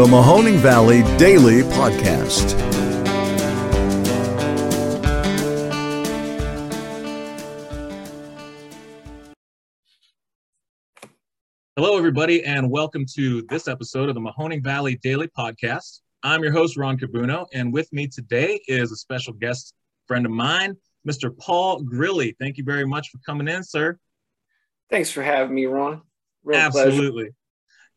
the Mahoning Valley Daily Podcast. Hello, everybody, and welcome to this episode of the Mahoning Valley Daily Podcast. I'm your host, Ron Cabuno, and with me today is a special guest friend of mine, Mr. Paul Grilly. Thank you very much for coming in, sir. Thanks for having me, Ron. Real Absolutely. Pleasure.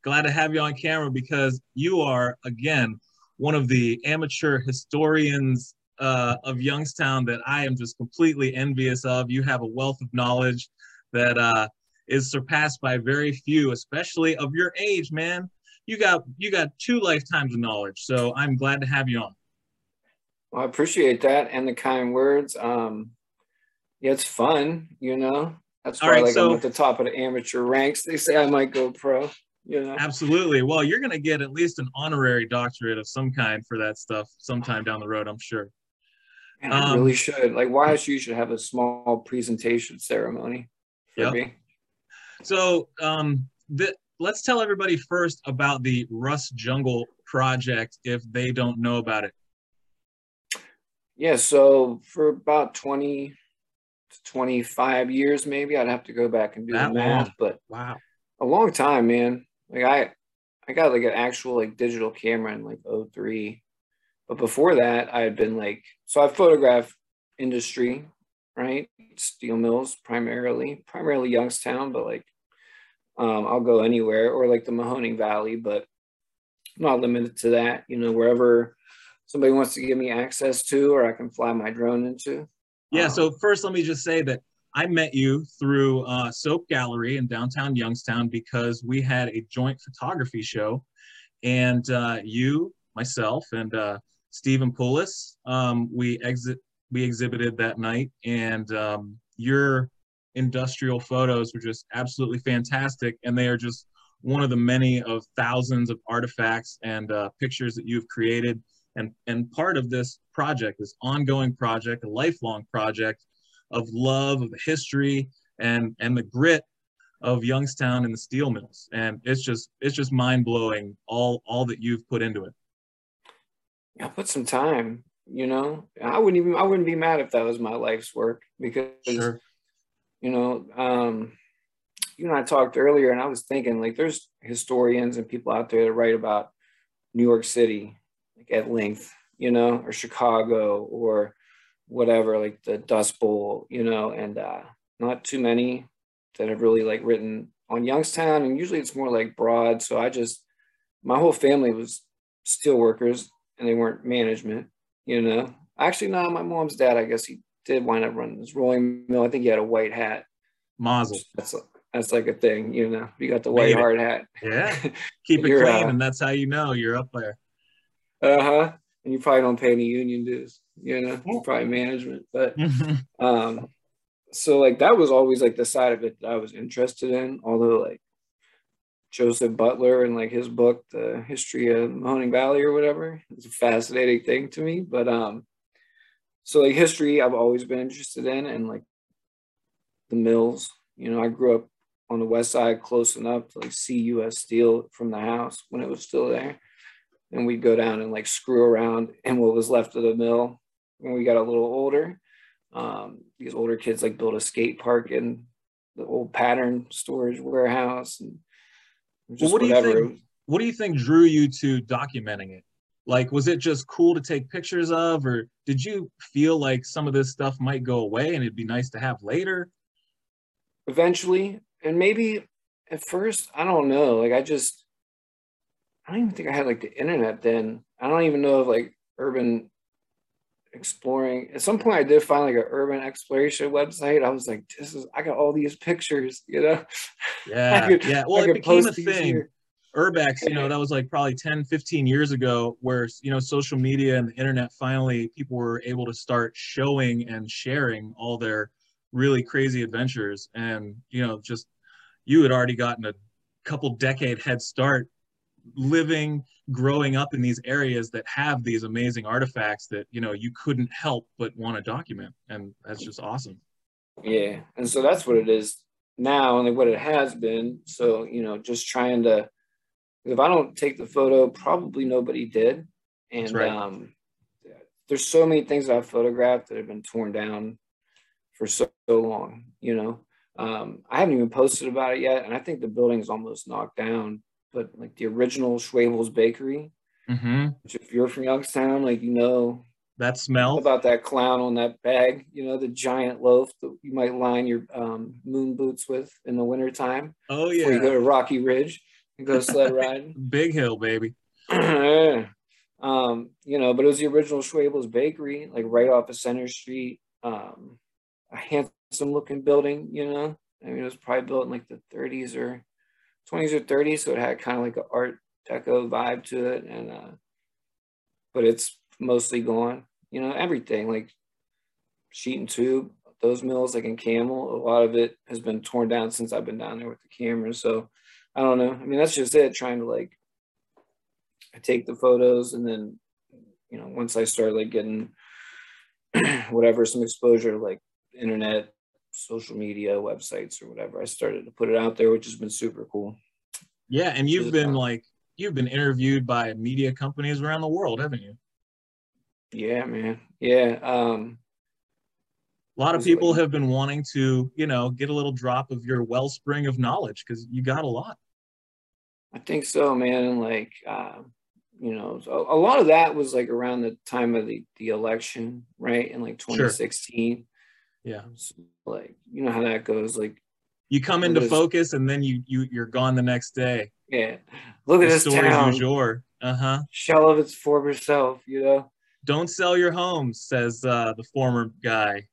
Glad to have you on camera because you are, again, one of the amateur historians uh, of Youngstown that I am just completely envious of. You have a wealth of knowledge that uh, is surpassed by very few, especially of your age, man. You got you got two lifetimes of knowledge, so I'm glad to have you on. Well, I appreciate that and the kind words. Um, yeah, it's fun, you know. That's why right, like so, I'm at the top of the amateur ranks. They say I might go pro. You know? Absolutely. Well, you're gonna get at least an honorary doctorate of some kind for that stuff sometime down the road, I'm sure. And um, I really should. Like YSU should have a small presentation ceremony for yep. me. So um the, let's tell everybody first about the Rust Jungle project if they don't know about it. Yeah, so for about 20 25 years, maybe. I'd have to go back and do that the math, long. but wow, a long time, man. Like I, I got like an actual like digital camera in like 03. But before that, I had been like, so I photographed industry, right? Steel mills primarily, primarily Youngstown, but like um, I'll go anywhere or like the Mahoning Valley, but I'm not limited to that. You know, wherever somebody wants to give me access to or I can fly my drone into, yeah. So first, let me just say that I met you through uh, Soap Gallery in downtown Youngstown because we had a joint photography show, and uh, you, myself, and uh, Stephen Poulos, um, we exit we exhibited that night, and um, your industrial photos were just absolutely fantastic, and they are just one of the many of thousands of artifacts and uh, pictures that you've created. And, and part of this project, this ongoing project, a lifelong project of love of history and, and the grit of Youngstown and the steel mills. And it's just, it's just mind blowing all, all that you've put into it. I put some time, you know, I wouldn't even, I wouldn't be mad if that was my life's work because, sure. you know, um, you and I talked earlier and I was thinking like there's historians and people out there that write about New York City like at length, you know, or Chicago or whatever, like the Dust Bowl, you know, and uh, not too many that have really like written on Youngstown. And usually it's more like broad. So I just, my whole family was steel workers and they weren't management, you know. Actually, no, my mom's dad, I guess he did wind up running this rolling mill. I think he had a white hat. Mazel. That's that's like a thing, you know. You got the white hard hat. Yeah. Keep it clean, uh, and that's how you know you're up there. Uh huh. And you probably don't pay any union dues, you know, probably management. But um, so like that was always like the side of it that I was interested in. Although like Joseph Butler and like his book, The History of Mahoning Valley or whatever, it's a fascinating thing to me. But um, so like history, I've always been interested in, and like the mills. You know, I grew up on the west side, close enough to like see U.S. Steel from the house when it was still there and we'd go down and like screw around in what was left of the mill when we got a little older. Um, these older kids like built a skate park in the old pattern storage warehouse and just well, what whatever. Do you think, what do you think drew you to documenting it? Like, was it just cool to take pictures of, or did you feel like some of this stuff might go away and it'd be nice to have later? Eventually, and maybe at first, I don't know. Like, I just I don't even think I had like the internet then. I don't even know if like urban exploring. At some point, I did find like an urban exploration website. I was like, this is I got all these pictures, you know. Yeah, could, yeah. Well, it became a thing. Here. Urbex, you know, that was like probably 10, 15 years ago, where you know social media and the internet finally people were able to start showing and sharing all their really crazy adventures, and you know, just you had already gotten a couple decade head start living growing up in these areas that have these amazing artifacts that you know you couldn't help but want to document and that's just awesome yeah and so that's what it is now and what it has been so you know just trying to If I don't take the photo, probably nobody did. And right. um, there's so many things I've photographed that have been torn down for so, so long, you know. Um, I haven't even posted about it yet, and I think the building is almost knocked down. But like the original Schwebel's Bakery, mm-hmm. which if you're from Youngstown, like you know that smell about that clown on that bag, you know the giant loaf that you might line your um, moon boots with in the wintertime. Oh yeah, before you go to Rocky Ridge and go sled riding. Big Hill, baby. um, you know, but it was the original Schwebel's Bakery, like right off of Center Street. Um, a handsome looking building, you know. I mean, it was probably built in like the 30s or 20s or 30s, so it had kind of like an Art Deco vibe to it, and uh, but it's mostly gone. You know, everything like sheet and tube, those mills like in Campbell, a lot of it has been torn down since I've been down there with the camera. So I don't know. I mean, that's just it. Trying to like take the photos, and then you know, once I start like getting whatever some exposure, like internet, social media, websites, or whatever. I started to put it out there, which has been super cool. Yeah, and you've been like you've been interviewed by media companies around the world, haven't you? Yeah, man. Yeah. Um, a lot of people like, have been wanting to, you know, get a little drop of your wellspring of knowledge because you got a lot. I think so, man. And like, uh, you know, a, a, lot of that was like around the time of the, the election, right? In like 2016. Sure. Yeah. So, like, you know how that goes. Like, you come into focus and then you you you're gone the next day. Yeah. Look at the this town. Jour. Uh-huh. Shell of its former self, you know. Don't sell your home says uh, the former guy.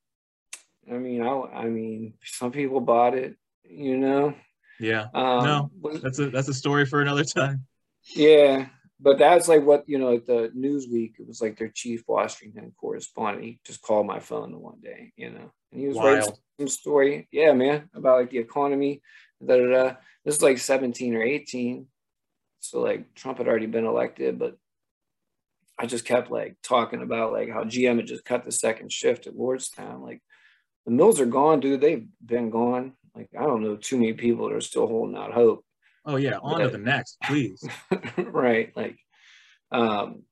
I mean, I, I mean, some people bought it, you know. Yeah. Um, no, that's a that's a story for another time. Yeah, but that's like what you know. Like the Newsweek, it was like their chief Washington correspondent. He just called my phone one day, you know, and he was Wild. writing some story. Yeah, man, about like the economy. Da, da, da. This is like 17 or 18. So like Trump had already been elected, but I just kept like talking about like how GM had just cut the second shift at Lordstown. Like the mills are gone, dude. They've been gone. Like I don't know too many people that are still holding out hope. Oh yeah, on but, to the next, please. right, like, um,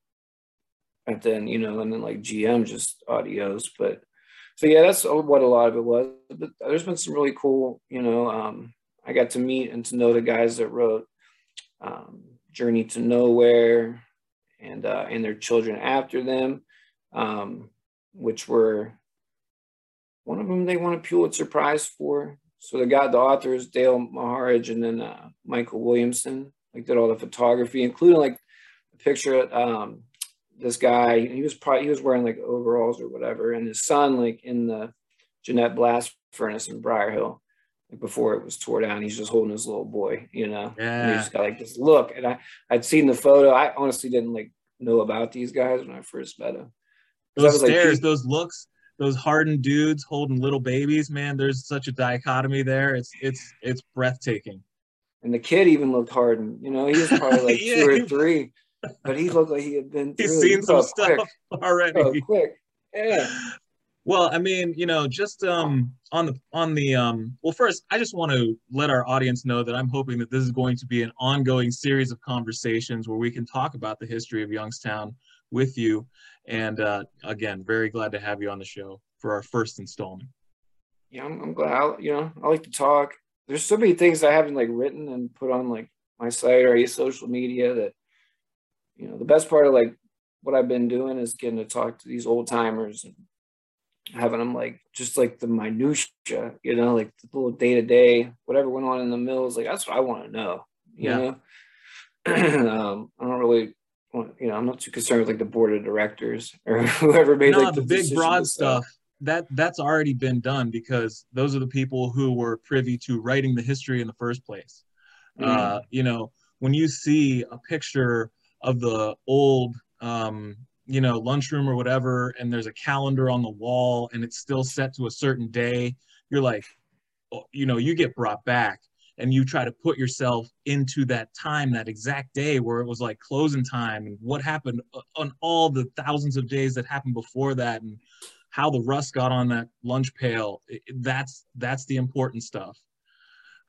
and then you know, and then like GM just audios, but so yeah, that's what a lot of it was. But there's been some really cool, you know. Um, I got to meet and to know the guys that wrote um, Journey to Nowhere and uh, and their children after them, um, which were one of them they won a Pulitzer Prize for. So they got the authors Dale Maharidge and then uh, Michael Williamson, like did all the photography, including like a picture of um, this guy. He was probably he was wearing like overalls or whatever, and his son like in the Jeannette blast furnace in Brier Hill. Like before it was tore down, he's just holding his little boy, you know. Yeah. And he just got like this look, and I I'd seen the photo. I honestly didn't like know about these guys when I first met them. Those stares, like, those looks, those hardened dudes holding little babies, man. There's such a dichotomy there. It's it's it's breathtaking. And the kid even looked hardened. You know, he was probably like yeah, two or three, but he looked like he had been. He's seen some stuff quick. already. Oh, quick, yeah. Well, I mean, you know, just um, on the on the um, well, first, I just want to let our audience know that I'm hoping that this is going to be an ongoing series of conversations where we can talk about the history of Youngstown with you and uh, again, very glad to have you on the show for our first installment. Yeah, I'm, I'm glad. I, you know, I like to talk. There's so many things I haven't like written and put on like my site or social media that, you know, the best part of like what I've been doing is getting to talk to these old timers and having them like just like the minutia, you know, like the little day to day, whatever went on in the mills. Like that's what I want to know. You yeah. know, um, I don't really want, you know, I'm not too concerned with like the board of directors or whoever made no, like the, the big broad stuff. That that's already been done because those are the people who were privy to writing the history in the first place. Mm. Uh, you know, when you see a picture of the old, um, you know, lunchroom or whatever, and there's a calendar on the wall and it's still set to a certain day, you're like, oh, you know, you get brought back and you try to put yourself into that time that exact day where it was like closing time and what happened uh, on all the thousands of days that happened before that and how the rust got on that lunch pail that's that's the important stuff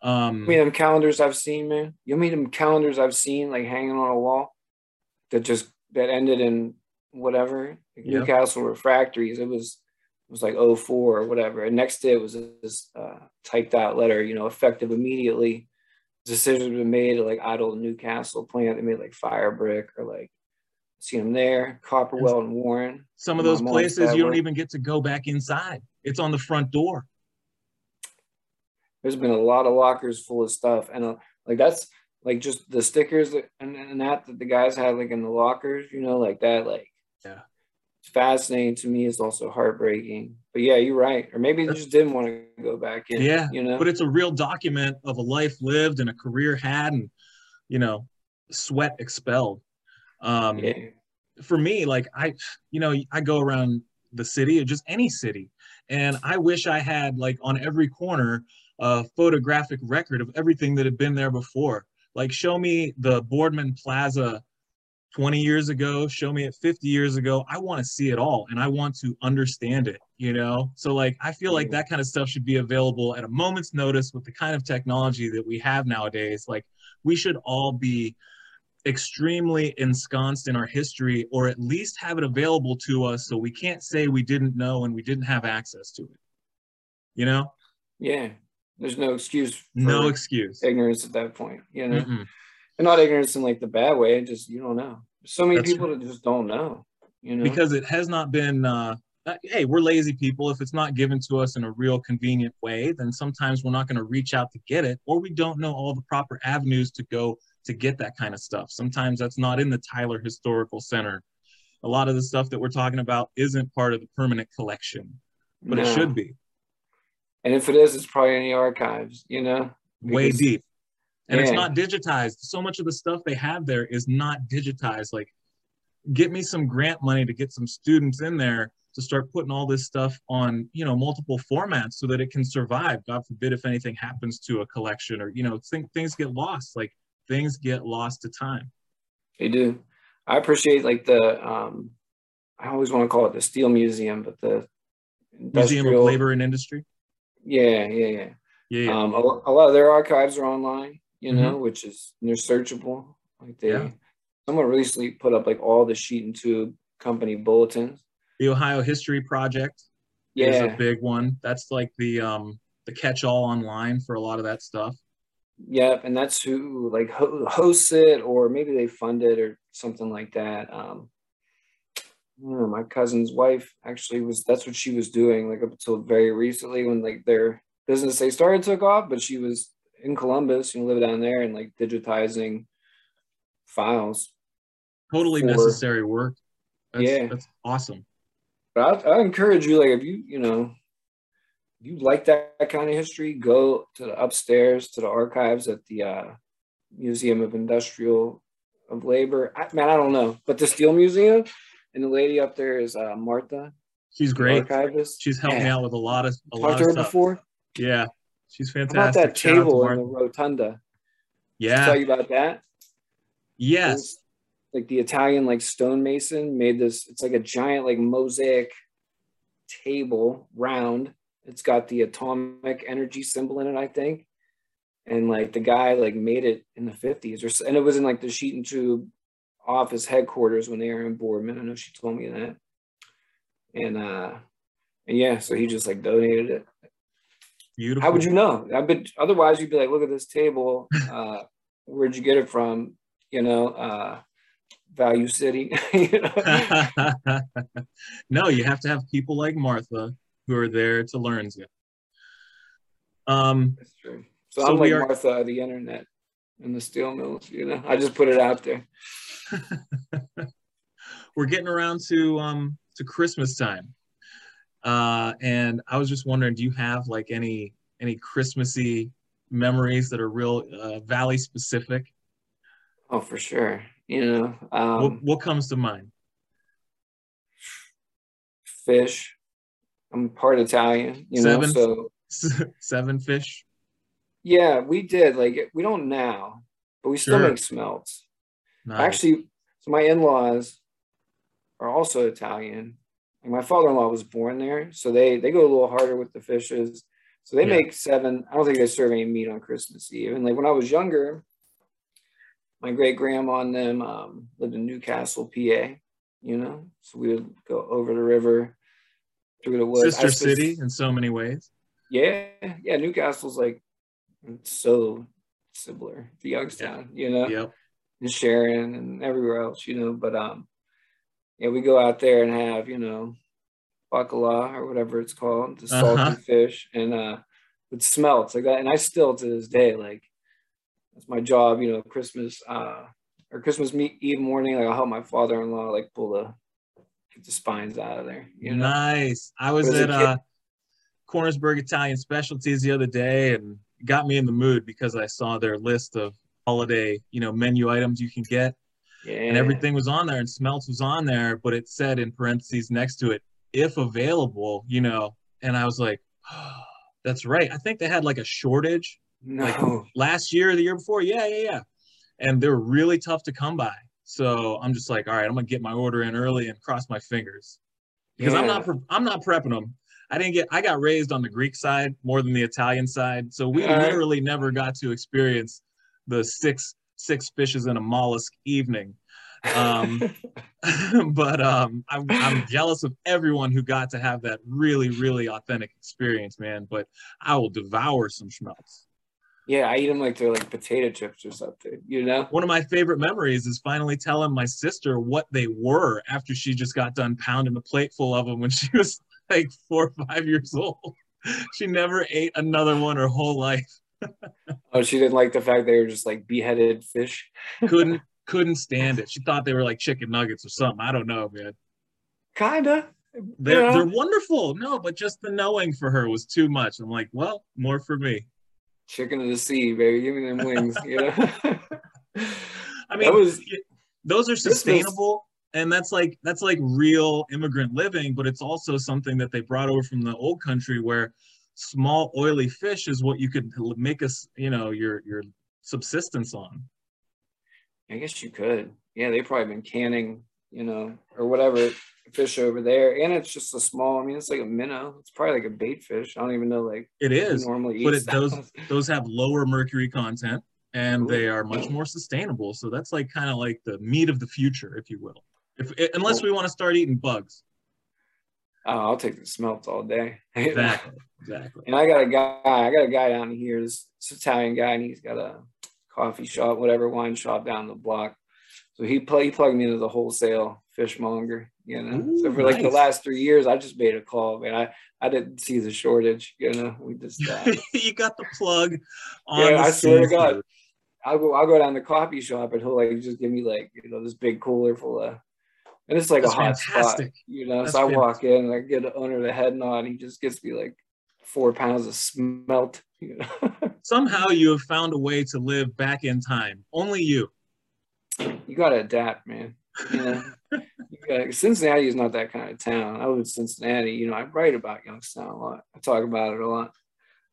Um, I mean, them calendars I've seen, man. You mean them calendars I've seen like hanging on a wall that just that ended in whatever Yep. Newcastle refractories. It was it was like 04 or whatever. And next day it was this uh, typed out letter, you know, effective immediately. Decisions been made to like idle Newcastle plant. They made like Fire Brick or like seen them there, Copperweld and Warren. some of those places you don't even get to go back inside. It's on the front door. there's been a lot of lockers full of stuff and uh, like that's like just the stickers and, and that that the guys had like in the lockers you know like that like Yeah. it's fascinating to me it's also heartbreaking but yeah you're right or maybe they just didn't want to go back in Yeah, you know But it's a real document of a life lived and a career had and, you know, sweat expelled. Um, yeah for me, like I, you know, I go around the city or just any city, and I wish I had like on every corner a photographic record of everything that had been there before. Like, show me the Boardman Plaza 20 years ago, show me it 50 years ago. I want to see it all and I want to understand it, you know? So, like, I feel like that kind of stuff should be available at a moment's notice with the kind of technology that we have nowadays. Like, we should all be extremely ensconced in our history or at least have it available to us so we can't say we didn't know and we didn't have access to it. You know? yeah there's no excuse for No excuse. ignorance at that point you know? Mm-mm. and not ignorance in like the bad way just you don't know. There's so many That's people that just don't know you know? Because it has not been uh, uh, hey we're lazy people. If it's not given to us in a real convenient way then sometimes we're not going to reach out to get it or we don't know all the proper avenues to go to get that kind of stuff. Sometimes that's not in the tyler historical center. A lot of the stuff that we're talking about isn't part of the permanent collection but it should be and if it is it's probably in the archives you know? Way deep. And it's not digitized. So much of the stuff they have there is not digitized. Like get me some grant money to get some students in there to start putting all this stuff on you know multiple formats so that it can survive. God forbid if anything happens to a collection or you know think things get lost. Like things get lost to time. They do. I appreciate like the um I always want to call it the steel museum, but the museum of labor and industry Yeah, yeah, yeah. yeah, yeah. Um a, a lot of their archives are online, you know, which is they're searchable. Like they Mm-hmm. Yeah. someone recently put up like all the sheet and tube company bulletins. the ohio history project yeah. is a big one that's like the um the catch-all online for a lot of that stuff Yep, and that's who like ho- hosts it, or maybe they fund it or something like that. Um, My cousin's wife actually was that's what she was doing like up until very recently when like their business they started took off, but she was in Columbus, you know, live down there and like digitizing files. totally For- necessary work that's, Yeah. that's awesome But I, I encourage you, like if you you know, you like that, that kind of history, go to the upstairs to the archives at the uh, Museum of Industrial of Labor. I, man, I don't know, but the Steel Museum, and the lady up there is uh, Martha, she's great archivist. she's helped me out with a lot of a lot to of her stuff before. yeah she's How about fantastic that Shout table in the rotunda? Yeah tell you about that? Yes was, like the Italian like stonemason made this. It's like a giant like mosaic table, round. It's got the atomic energy symbol in it, I think. And like the guy like made it in the fifties, or and it was in like the sheet and tube office headquarters when they were in Boardman. I know she told me that. And uh, and yeah, so he just like donated it. beautiful How would you know? I bet otherwise you'd be like, look at this table. Uh, where'd you get it from? You know, uh, Value City. you know? no you have to have people like martha who are there to learn you um That's true. So, So I'm like are- Martha the internet and the steel mills. You know, I just put it out there. we're getting around to um to christmas time uh and i was just wondering do you have like any any christmassy memories that are real uh, valley specific Oh, for sure. You know, um, what, what comes to mind fish. I'm part Italian. You know, so seven fish yeah, we did. Like we don't now, but we still Sure. make smelts. Nice. Actually, so my in-laws are also Italian. Like my father-in-law was born there, so they they go a little harder with the fishes. So they Yeah. make seven. I don't think they serve any meat on Christmas Eve. And like when I was younger, my great grandma and them um, lived in Newcastle, PA. You know, so we would go over the river through the woods. Sister city in so many ways. Yeah, yeah. Newcastle's like so similar to Youngstown. You know, Yep. and Sharon and everywhere else, you know. But um, yeah, we go out there and have you know, bacala or whatever it's called, the salty Uh-huh. fish, and uh, it smells like that. And I still to this day like that's my job, you know. Christmas uh or Christmas Eve morning, like I'll help my father-in-law like pull the get the spines out of there, you know. Nice. I was As a at uh, Cornersburg Italian Specialties the other day and got me in the mood because I saw their list of holiday, you know, menu items you can get, Yeah, and everything was on there, and Smelts was on there, but it said in parentheses next to it, if available, you know, and I was like, oh, that's right. I think they had like a shortage No, last year or the year before. Yeah, yeah, yeah. And they were really tough to come by. So I'm just like, all right, I'm gonna get my order in early and cross my fingers because I'm not I'm not prepping them. I didn't get I got raised on the Greek side more than the Italian side, so we All right. literally never got to experience the six six fishes in a mollusk evening. Um, but um, I'm I'm jealous of everyone who got to have that really really authentic experience, man. But I will devour some schmelts. yeah, I eat them like they're like potato chips or something, you know. one of my favorite memories is finally telling my sister what they were after she just got done pounding a plate full of them when she was like four or five years old. She never ate another one her whole life. Oh, she didn't like the fact they were just like beheaded fish. Couldn't couldn't stand it. She thought they were like chicken nuggets or something. I don't know, man. Kinda. They're Yeah. they're wonderful. No, but just the knowing for her was too much. I'm like, well, more for me. Chicken of the sea, baby. Give me them wings. You know. I mean, That was- those are sustainable, and that's like that's like real immigrant living. But it's also something that they brought over from the old country, where small oily fish is what you could make us, you know, your your subsistence on. I guess you could. Yeah, they've probably been canning, you know, or whatever fish over there, and it's just a small. I mean, it's like a minnow. It's probably like a bait fish. I don't even know like it is normally but it, those those. those have lower mercury content, and they are much more sustainable. So that's like kind of like the meat of the future, if you will. If eh, unless we want to start eating bugs. Oh, I'll take the smelts all day. Exactly. Exactly. And I got a guy, I got a guy down here, this, this Italian guy, and he's got a coffee shop, whatever wine shop down the block. So he play, he plugged me into the wholesale fishmonger, you know. so Ooh, for like the last three years, I just made a call, man. I, I didn't see the shortage, you know. We just uh, you got the plug on Yeah, the I swear to. God. I'll go I'll go down to the coffee shop and he'll like just give me like, you know, this big cooler full of and it's like That's a hot spot, you know. That's so I walk in and I get the owner the head nod, and he just gives me like four pounds of smelt, you know. Somehow you have found a way to live back in time. Only you. you gotta adapt, man. You know, you gotta, Cincinnati is not that kind of town. I live in Cincinnati. You know, I write about Youngstown a lot. I talk about it a lot.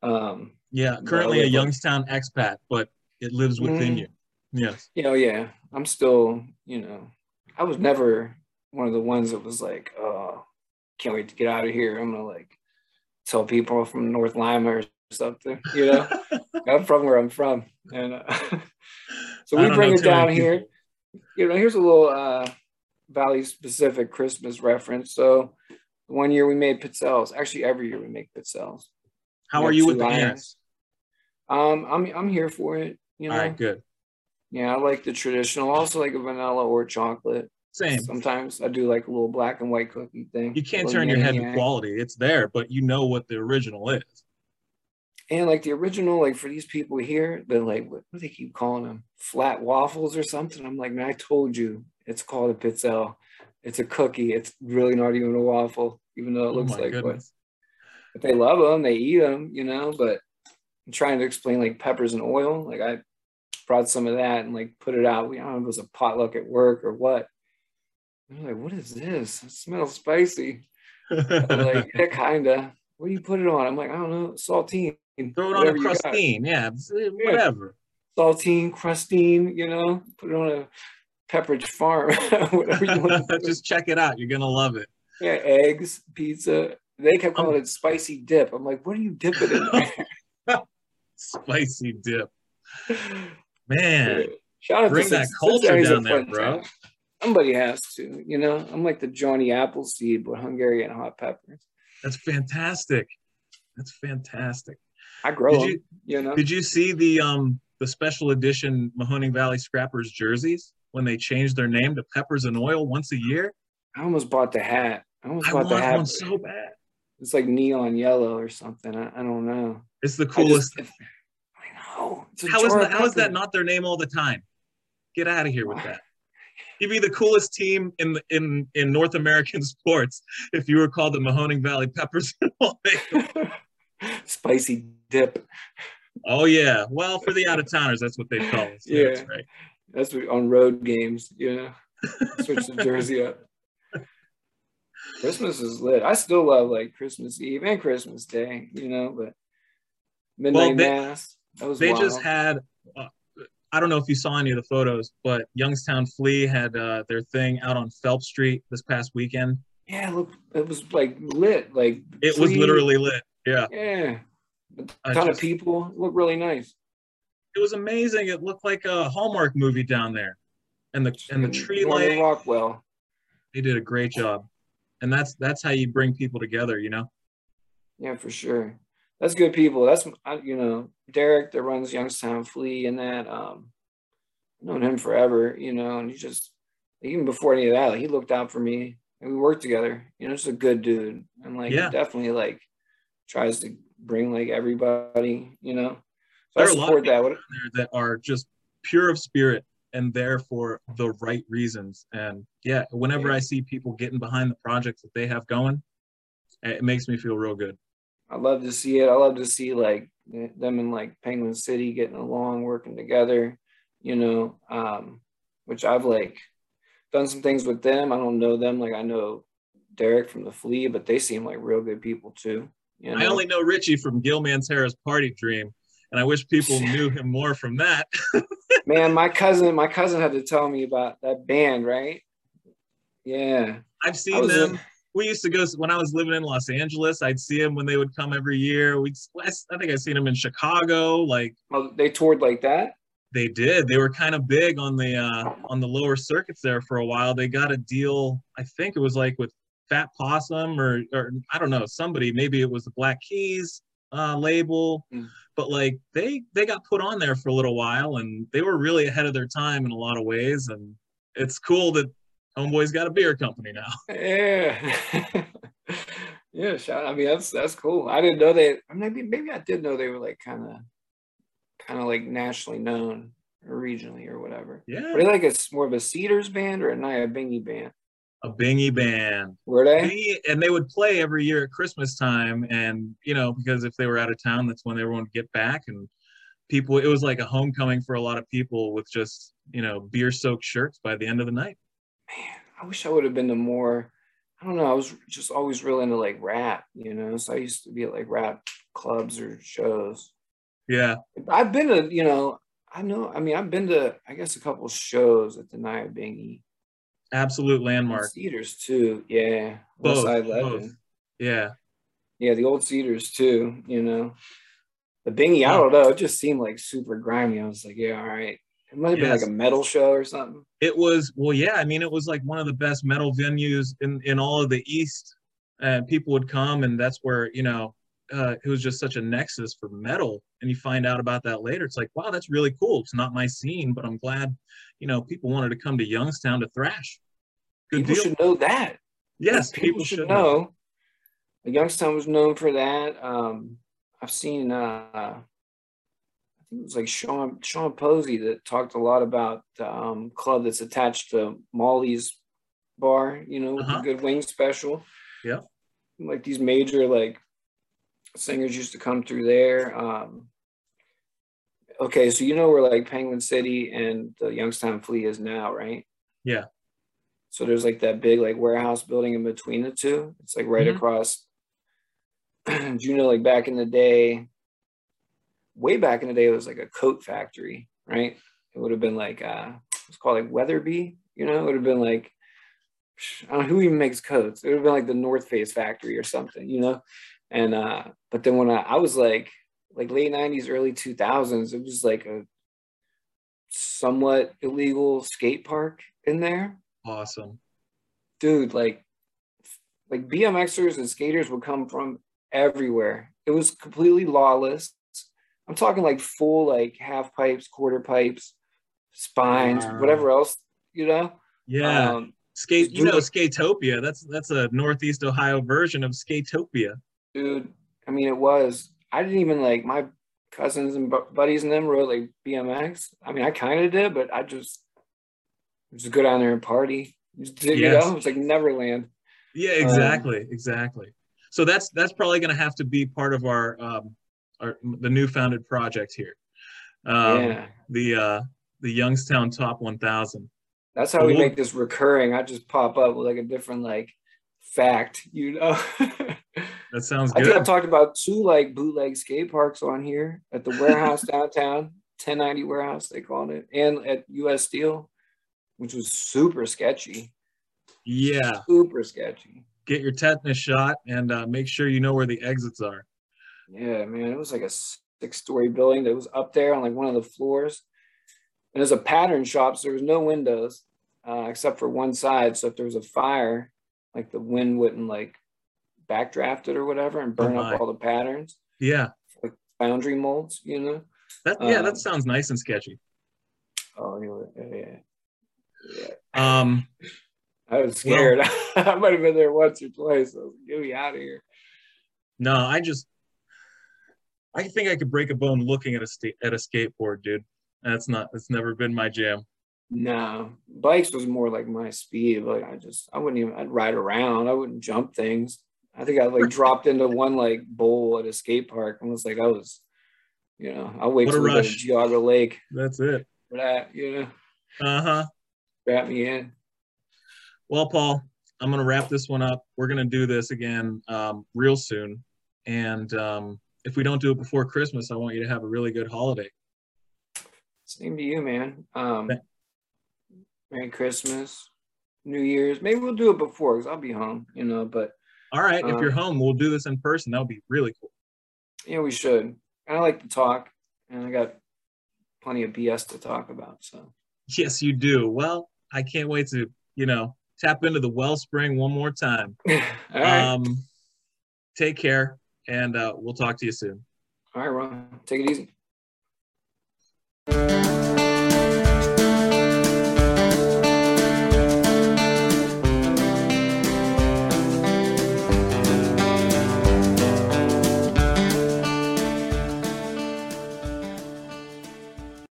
Um, Yeah, currently a like- Youngstown expat, but it lives within Mm. you. Yes. you know, yeah, I'm still, you know, I was never one of the ones that was like, oh, can't wait to get out of here. I'm gonna like tell people from North Lima or something, you know. I'm from where I'm from, and uh, so we bring it down here. You know, here's a little uh, Valley specific Christmas reference. So one year we made pizzelles. Actually, every year we make pizzelles. How We are you with two the ants? Um, I'm I'm here for it. You know, All right, good. yeah, I like the traditional. Also like a vanilla or chocolate. Same. Sometimes I do like a little black and white cookie thing. You can't turn your head to quality. It's there, but you know what the original is. And like the original, like for these people here, they're like, what, what do they keep calling them? Flat waffles or something. I'm like, man, I told you it's called a pizzelle. It's a cookie. It's really not even a waffle, even though it Oh looks my like one. But they love them. They eat them, you know. But I'm trying to explain like peppers and oil. Like I brought some of that and like put it out. We I don't know if it was a potluck at work or what. They're like, what is this? It smells spicy. I'm like, yeah, kinda. What do you put it on? I'm like, I don't know, saltine. Throw it on a whatever you got. crustine. Yeah, it's- eh, whatever. Saltine, crustine, you know, put it on a Pepperidge Farm, whatever you want. Just check it out. You're gonna love it. Yeah, eggs, pizza, They kept calling um, it spicy dip. I'm like, what are you dipping in there? spicy dip. Man, shout out bring to that culture down there, bro. Time. Somebody has to, you know. I'm like the Johnny Appleseed with Hungarian hot peppers. That's fantastic. That's fantastic. I grow did them, you, you know. Did you see the um the special edition Mahoning Valley Scrappers jerseys when they changed their name to Peppers and Oil once a year? I almost bought the hat. I almost I bought the hat. one so bad. It's like neon yellow or something. I, I don't know. It's the coolest. I, just, I know. How is that? How is that not their name all the time? Get out of here with that. You'd be the coolest team in in in North American sports if you were called the Mahoning Valley Peppers. Spicy dip. Oh yeah. Well, for the out of towners, that's what they call it. So yeah, that's right. That's what, on road games. Yeah, switch the jersey up. Christmas is lit. I still love like Christmas Eve and Christmas Day, you know, but midnight well, they, mass. That was they wild. just had. Uh, I don't know if you saw any of the photos, but Youngstown Flea had uh, their thing out on Phelps Street this past weekend. Yeah, look, it was like lit. Like it was literally lit. Yeah. Yeah. A ton just, of people. It looked really nice. It was amazing. It looked like a Hallmark movie down there, and the and the tree light. Rockwell. They did a great job and that's that's how you bring people together you know yeah for sure that's good people that's you know derek that runs youngstown flea and that um I've known him forever you know and he just even before any of that like, he looked out for me and we worked together you know just a good dude and like yeah. definitely like tries to bring like everybody you know so there I support that there that are just pure of spirit and there for the right reasons. And yeah, whenever I see people getting behind the projects that they have going, it makes me feel real good. I love to see it. I love to see like them in like Penguin City getting along, working together, you know, um, which I've like done some things with them. I don't know them like I know Derek from the Flea, but they seem like real good people too. You know? I only know Richie from Gil Mantera's Party Dream, and I wish people knew him more from that. Man, my cousin, my cousin had to tell me about that band, right? Yeah. I've seen them. In... we used to go when I was living in Los Angeles. I'd see them when they would come every year. We, I think I seen them in Chicago. Like, oh, they toured like that. They did. They were kind of big on the uh, on the lower circuits there for a while. They got a deal. I think it was like with Fat Possum or or I don't know somebody. Maybe it was the Black Keys uh, label, mm. but like they they got put on there for a little while, and they were really ahead of their time in a lot of ways. And it's cool that Homeboy's got a beer company now. Yeah. yeah, shout. I mean, that's that's cool. I didn't know they. Maybe maybe I did know they were like kind of, kind of like nationally known or regionally or whatever. Yeah. Were they like it's more of a Cedars band or a Nyabinghi band? a bingy band. Were they? Bingy, and they would play every year at Christmas time, and you know because if they were out of town, that's when everyone would get back, and people. It was like a homecoming for a lot of people with just you know beer-soaked shirts by the end of the night. Man, I wish I would have been to more. I don't know. I was just always real into like rap, you know. So I used to be at like rap clubs or shows. Yeah, I've been to you know. I know. I mean, I've been to I guess a couple shows at the Nyabinghi absolute landmark. Cedars too, yeah. Both, both. Yeah. Yeah, the old Cedars too. You know, the Bingy. I don't know. It just seemed like super grimy. I was like, yeah, all right. It might have yes. been like a metal show or something. It was well, yeah. I mean, it was like one of the best metal venues in in all of the East. And people would come, and that's where you know uh, it was just such a nexus for metal. And you find out about that later. It's like, wow, that's really cool. It's not my scene, but I'm glad, you know, people wanted to come to Youngstown to thrash. Good people deal. should know that. Yes, people, people should, should know. know. Youngstown was known for that. Um, I've seen, uh, think it was like Sean Sean Posey that talked a lot about the um, club that's attached to Molly's bar. You know, uh-huh. good wing special. Yeah, like these major like singers used to come through there. Um, okay, so you know where like Penguin City and the Youngstown Flea is now, right? Yeah. So there's like that big like warehouse building in between the two. It's like right mm-hmm. across. Do you know like back in the day, way back in the day, it was like a coat factory, right? It would have been like uh it's called like Weatherby, you know, it would have been like I don't know who even makes coats. It would have been like the North Face factory or something, you know. And uh, but then when I, I was like like late '90s, early 2000s, it was like a somewhat illegal skate park in there. Awesome, dude. Like like BMXers and skaters would come from everywhere. It was completely lawless. I'm talking like full like half pipes, quarter pipes, spines, wow. whatever else, you know. Yeah. Um, Skate, you know, Skatopia. That's that's a Northeast Ohio version of Skatopia. Dude, I mean, it was. I didn't even like my cousins and buddies and them rode like BMX. I mean, I kind of did, but I just just go down there and party. Just, you know, it's like Neverland. Yeah, exactly, um, exactly. So that's that's probably going to have to be part of our um, our the new founded project here. Um, yeah. The uh, the Youngstown Top 1000. That's how we make this recurring. I just pop up with like a different like fact, you know. that sounds good. I think I've talked about two like bootleg skate parks on here at the warehouse downtown, 1090 warehouse they called it, and at US Steel, which was super sketchy. Yeah. Super sketchy. Get your tetanus shot and uh, make sure you know where the exits are. Yeah, man. It was like a six story building that was up there on like one of the floors. And there's a pattern shop, so there was no windows uh, except for one side. So if there was a fire, like the wind wouldn't like backdraft it or whatever and burn oh up all the patterns. Yeah. Like foundry molds, you know? That yeah, um, that sounds nice and sketchy. Oh, yeah. yeah. Um I was scared. Well, I might have been there once or twice. So get me out of here. No, I just I think I could break a bone looking at a sta- at a skateboard, dude. That's not. That's never been my jam. No, bikes was more like my speed. Like I just, I wouldn't even. I'd ride around. I wouldn't jump things. I think I like dropped into one like bowl at a skate park and was like, I was, you know, I'll wait till we go to Geauga Lake. That's it. For that, you know. Uh huh. Wrap me in. Well, Paul, I'm gonna wrap this one up. We're gonna do this again um, real soon, and um, if we don't do it before Christmas, I want you to have a really good holiday. Same to you, man. Um, Merry Christmas, New Year's. Maybe we'll do it before because I'll be home, you know. But all right, um, if you're home, we'll do this in person. That'll be really cool. Yeah, we should. I like to talk, and I got plenty of BS to talk about. So yes, you do. Well, I can't wait to you know tap into the wellspring one more time. all right. Um, take care, and uh, we'll talk to you soon. All right, Ron. Take it easy.